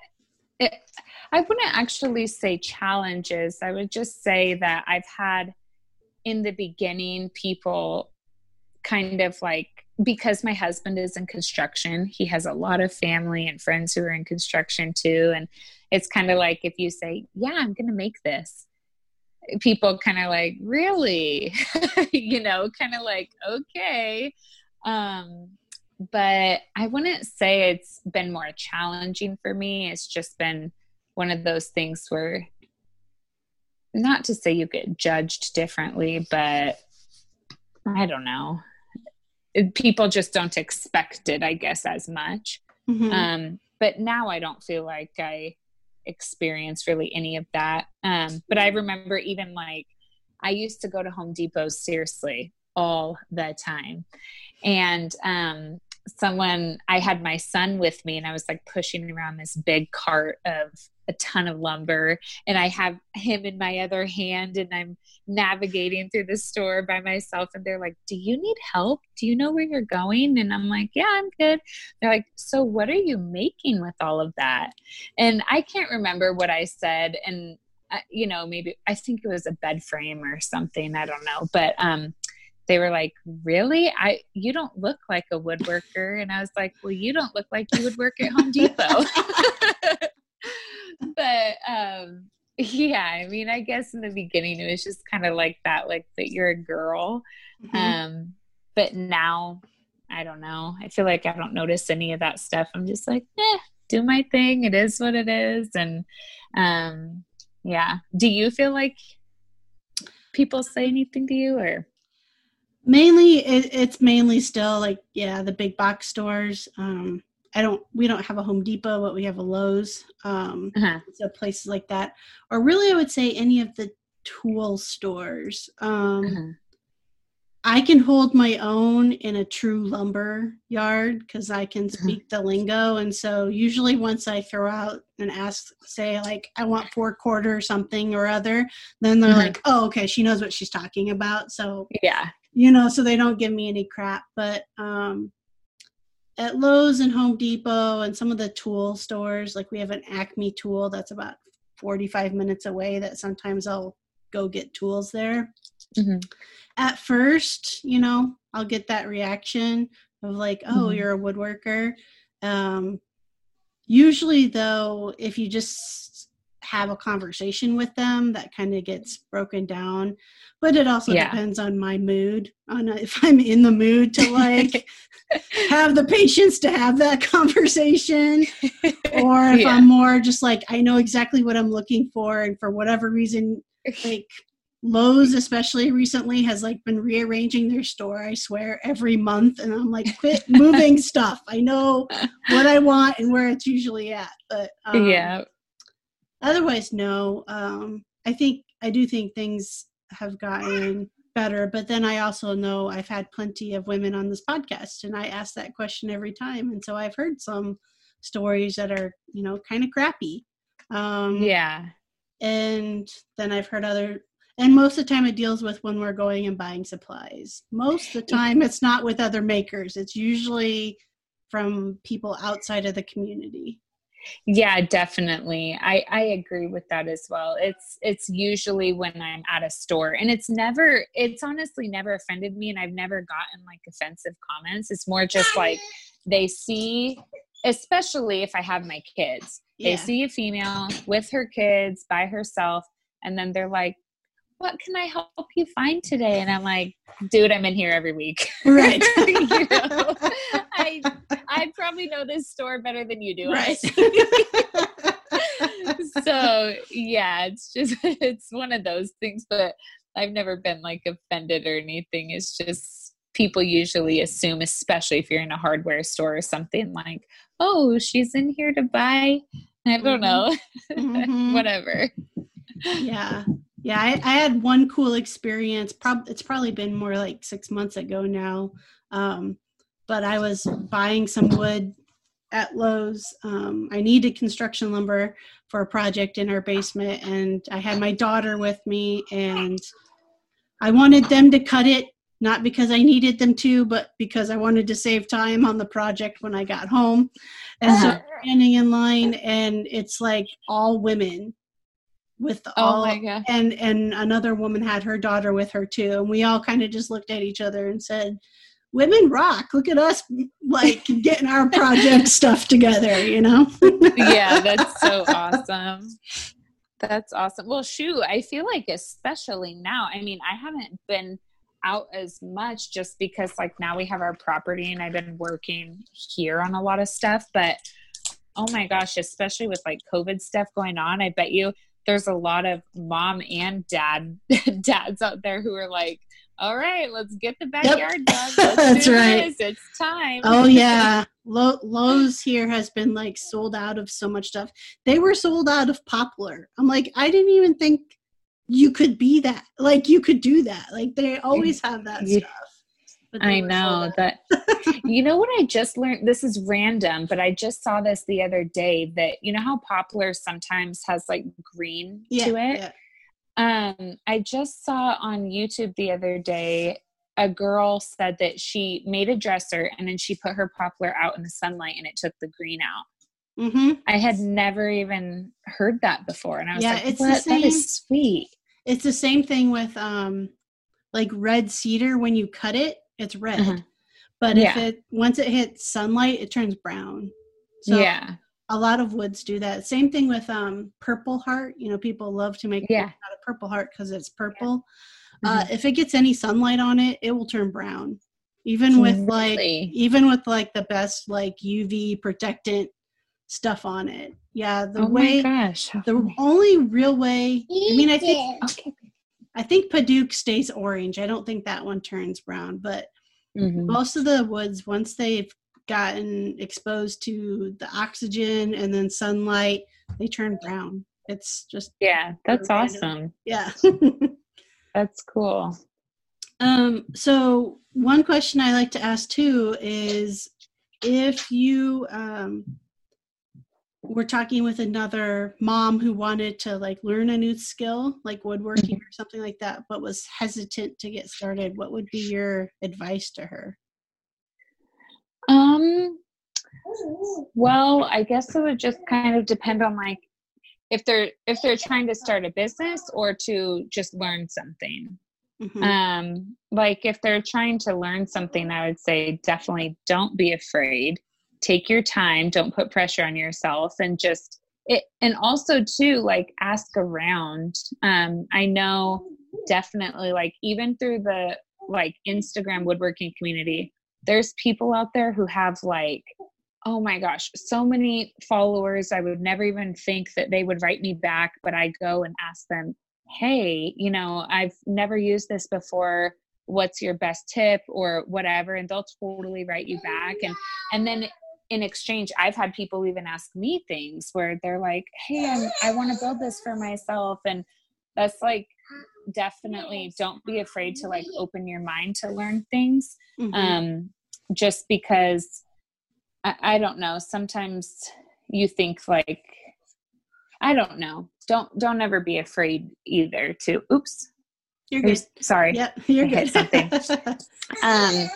I wouldn't actually say challenges. I would just say that I've had in the beginning people kind of like because my husband is in construction, he has a lot of family and friends who are in construction too. And it's kind of like if you say, Yeah, I'm going to make this, people kind of like, Really? (laughs) you know, kind of like, Okay. Um, but I wouldn't say it's been more challenging for me. It's just been one of those things where, not to say you get judged differently, but I don't know people just don't expect it, I guess, as much. Mm-hmm. Um, but now I don't feel like I experience really any of that. Um, but I remember even like I used to go to Home Depot seriously all the time. And um, someone, I had my son with me and I was like pushing around this big cart of a ton of lumber and I have him in my other hand and I'm navigating through the store by myself and they're like, "Do you need help? Do you know where you're going?" And I'm like, "Yeah, I'm good." They're like, "So what are you making with all of that?" And I can't remember what I said and uh, you know, maybe I think it was a bed frame or something, I don't know, but um they were like, "Really? I you don't look like a woodworker." And I was like, "Well, you don't look like you would work at Home Depot." (laughs) (laughs) but um yeah i mean i guess in the beginning it was just kind of like that like that you're a girl mm-hmm. um but now i don't know i feel like i don't notice any of that stuff i'm just like eh, do my thing it is what it is and um yeah do you feel like people say anything to you or mainly it, it's mainly still like yeah the big box stores um I don't we don't have a Home Depot, but we have a Lowe's. Um, uh-huh. So places like that, or really, I would say any of the tool stores. Um, uh-huh. I can hold my own in a true lumber yard because I can uh-huh. speak uh-huh. the lingo, and so usually once I throw out and ask, say like I want four quarter something or other, then they're uh-huh. like, oh okay, she knows what she's talking about. So yeah, you know, so they don't give me any crap. But um, at Lowe's and Home Depot and some of the tool stores, like we have an Acme tool that's about 45 minutes away that sometimes I'll go get tools there. Mm-hmm. At first, you know, I'll get that reaction of like, oh, mm-hmm. you're a woodworker. Um, usually, though, if you just have a conversation with them, that kind of gets broken down. But it also yeah. depends on my mood, on (laughs) if I'm in the mood to like (laughs) have the patience to have that conversation or if yeah. i'm more just like i know exactly what i'm looking for and for whatever reason like Lowe's especially recently has like been rearranging their store I swear every month and I'm like quit (laughs) moving stuff I know what I want and where it's usually at but um, yeah otherwise no um I think I do think things have gotten better. But then I also know I've had plenty of women on this podcast, and I ask that question every time. And so I've heard some stories that are, you know, kind of crappy. Um, yeah. And then I've heard other, and most of the time it deals with when we're going and buying supplies. Most of the time it's not with other makers, it's usually from people outside of the community yeah definitely. I i agree with that as well. It's it's usually when i'm at a store and it's never it's honestly never offended me and i've never gotten like offensive comments. It's more just like they see especially if i have my kids. Yeah. they see a female with her kids by herself and then they're like what can I help you find today? And I'm like, dude, I'm in here every week. (laughs) Right. (laughs) you know, I I probably know this store better than you do. Right. (laughs) so yeah, it's just it's one of those things, but I've never been like offended or anything. It's just people usually assume, especially if you're in a hardware store or something like, oh, she's in here to buy. I don't mm-hmm. know. Mm-hmm. Whatever. Yeah. Yeah, I, I, had one cool experience. Prob- it's probably been more like six months ago now. Um, but I was buying some wood at Lowe's. Um, I needed construction lumber for a project in our basement, and I had my daughter with me, and I wanted them to cut it, not because I needed them to, but because I wanted to save time on the project when I got home. And uh-huh. so standing in line, and it's like all women with oh all and and another woman had her daughter with her too and we all kind of just looked at each other and said women rock. Look at us, like (laughs) getting our project stuff together. You know? yeah, that's so (laughs) awesome. That's awesome. Well, shoot, I feel like especially now. I mean, I haven't been out as much just because like now we have our property and I've been working here on a lot of stuff, but oh my gosh, especially with like COVID stuff going on, I bet you there's a lot of mom and dad (laughs) dads out there who are like, all right, let's get the backyard yep. done. (laughs) Let's That's right. This. It's time. Oh yeah, (laughs) Lowe's here has been like sold out of so much stuff. They were sold out of poplar. I'm like, I didn't even think you could be that. Like you could do that. Like they always have that stuff. I know that. (laughs) you know what I just learned? This is random, but I just saw this the other day that you know how poplar sometimes has like green yeah, to it. Yeah. Um, I just saw on YouTube the other day a girl said that she made a dresser and then she put her poplar out in the sunlight and it took the green out. Mm-hmm. I had never even heard that before, and I was yeah, like, it's what? That is sweet." It's the same thing with um, like red cedar. When you cut it, it's red, uh-huh. but yeah. if it once it hits sunlight, it turns brown. So yeah, a lot of woods do that. Same thing with um, purple heart. You know, people love to make yeah. out of purple heart because it's purple. Uh, mm-hmm. Uh, if it gets any sunlight on it, it will turn brown. Even with really? like, even with like the best like UV protectant stuff on it. Yeah, the oh way. gosh, the funny. only real way. I mean, I think. Okay. I think Padauk stays orange. I don't think that one turns brown, but mm-hmm. most of the woods, once they've gotten exposed to the oxygen and then sunlight, they turn brown. It's just yeah, that's awesome. Yeah, (laughs) that's cool. Um, so one question I like to ask too is if you um, were talking with another mom who wanted to like learn a new skill like woodworking or something like that but was hesitant to get started what would be your advice to her um, well, I guess it would just kind of depend on like if they're if they're trying to start a business or to just learn something. Mm-hmm. Um, like if they're trying to learn something, I would say definitely don't be afraid. Take your time. Don't put pressure on yourself, and just it. And also too, like ask around. Um, I know definitely like even through the like Instagram woodworking community, there's people out there who have like oh my gosh so many followers i would never even think that they would write me back but i go and ask them hey you know i've never used this before what's your best tip or whatever and they'll totally write you back and and then in exchange i've had people even ask me things where they're like hey I'm, i want to build this for myself and that's like definitely don't be afraid to like open your mind to learn things mm-hmm. um just because I, I don't know sometimes you think like i don't know don't don't ever be afraid either to oops you're good. sorry yep you're good. something. (laughs) Um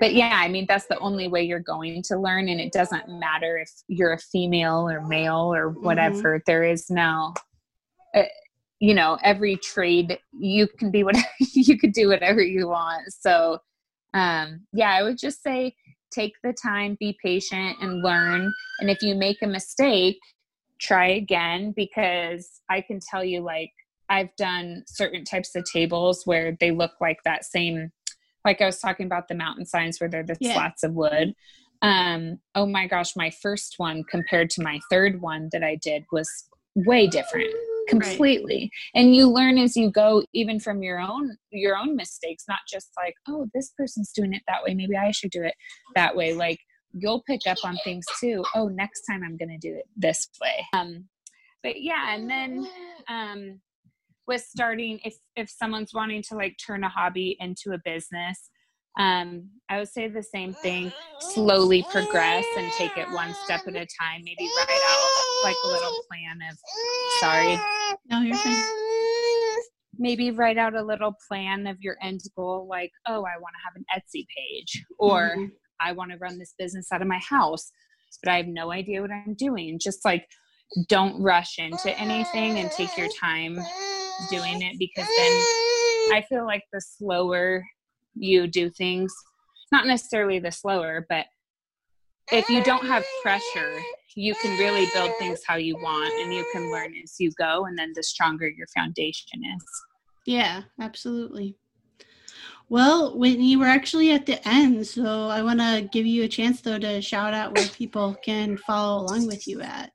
but yeah i mean that's the only way you're going to learn and it doesn't matter if you're a female or male or mm-hmm. whatever mm-hmm. there is no uh, you know every trade you can be whatever (laughs) you could do whatever you want so um, yeah, I would just say take the time, be patient, and learn. And if you make a mistake, try again because I can tell you, like, I've done certain types of tables where they look like that same, like I was talking about the mountain signs where they're the yeah. slats of wood. Um, oh my gosh, my first one compared to my third one that I did was way different completely right. and you learn as you go even from your own your own mistakes not just like oh this person's doing it that way maybe i should do it that way like you'll pick up on things too oh next time i'm going to do it this way um but yeah and then um with starting if if someone's wanting to like turn a hobby into a business um, I would say the same thing. Slowly progress and take it one step at a time. Maybe write out like a little plan of. Sorry. No, you're fine. Maybe write out a little plan of your end goal, like, oh, I want to have an Etsy page, or mm-hmm. I want to run this business out of my house, but I have no idea what I'm doing. Just like, don't rush into anything and take your time doing it because then I feel like the slower you do things not necessarily the slower, but if you don't have pressure, you can really build things how you want and you can learn as you go. And then the stronger your foundation is. Yeah, absolutely. Well, Whitney, we're actually at the end, so I want to give you a chance though to shout out where people can follow along with you at.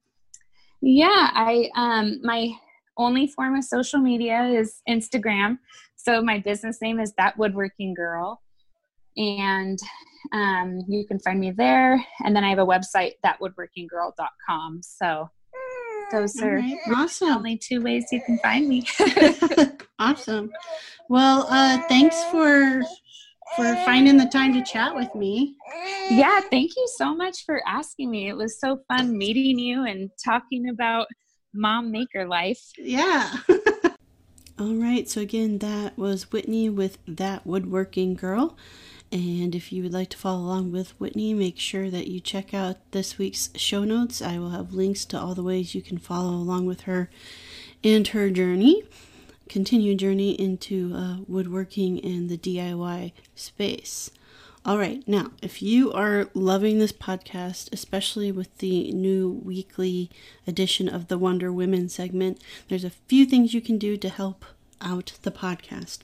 Yeah, I um my only form of social media is Instagram. So my business name is That Woodworking Girl, and um, you can find me there. And then I have a website thatwoodworkinggirl.com. So those are right, awesome. only two ways you can find me. (laughs) (laughs) awesome. Well, uh, thanks for for finding the time to chat with me. Yeah, thank you so much for asking me. It was so fun meeting you and talking about mom maker life. Yeah. (laughs) All right, so again, that was Whitney with That Woodworking Girl. And if you would like to follow along with Whitney, make sure that you check out this week's show notes. I will have links to all the ways you can follow along with her and her journey, continued journey into uh, woodworking and the DIY space. All right, now, if you are loving this podcast, especially with the new weekly edition of the Wonder Women segment, there's a few things you can do to help out the podcast.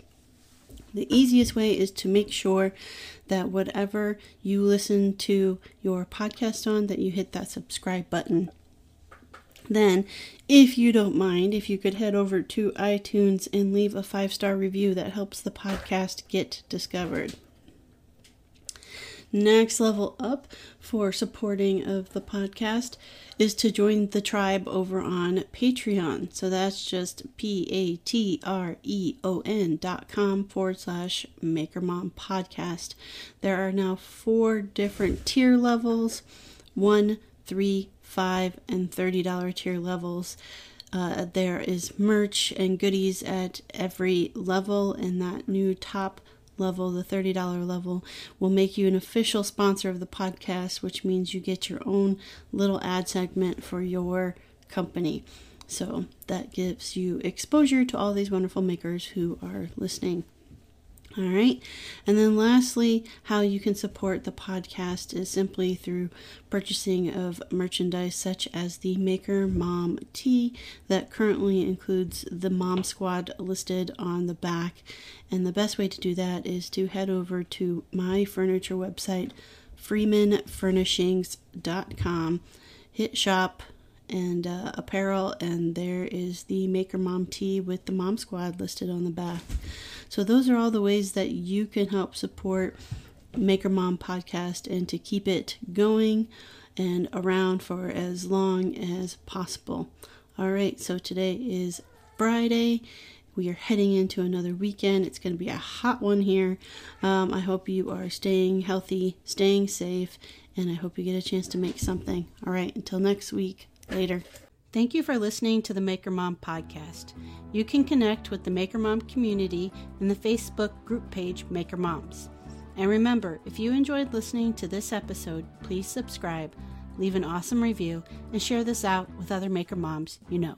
The easiest way is to make sure that whatever you listen to your podcast on that you hit that subscribe button. Then, if you don't mind, if you could head over to iTunes and leave a five-star review that helps the podcast get discovered next level up for supporting of the podcast is to join the tribe over on Patreon. So that's just P A T R E O N dot com forward slash Maker Mom Podcast. There are now four different tier levels one, three, five, and $30 tier levels. Uh, there is merch and goodies at every level, and that new top level, the $30 level, will make you an official sponsor of the podcast, which means you get your own little ad segment for your company. So that gives you exposure to all these wonderful makers who are listening. All right. And then lastly, how you can support the podcast is simply through purchasing of merchandise such as the Maker Mom tee that currently includes the Mom Squad listed on the back. And the best way to do that is to head over to my furniture website, freemanfurnishings.com, hit shop and uh, apparel, and there is the Maker Mom tee with the Mom Squad listed on the back. So, those are all the ways that you can help support Maker Mom podcast and to keep it going and around for as long as possible. All right, so today is Friday. We are heading into another weekend. It's going to be a hot one here. Um, I hope you are staying healthy, staying safe, and I hope you get a chance to make something. All right, until next week. Later. Thank you for listening to the Maker Mom podcast. You can connect with the Maker Mom community in the Facebook group page Maker Moms. And remember, if you enjoyed listening to this episode, please subscribe, leave an awesome review, and share this out with other Maker Moms you know.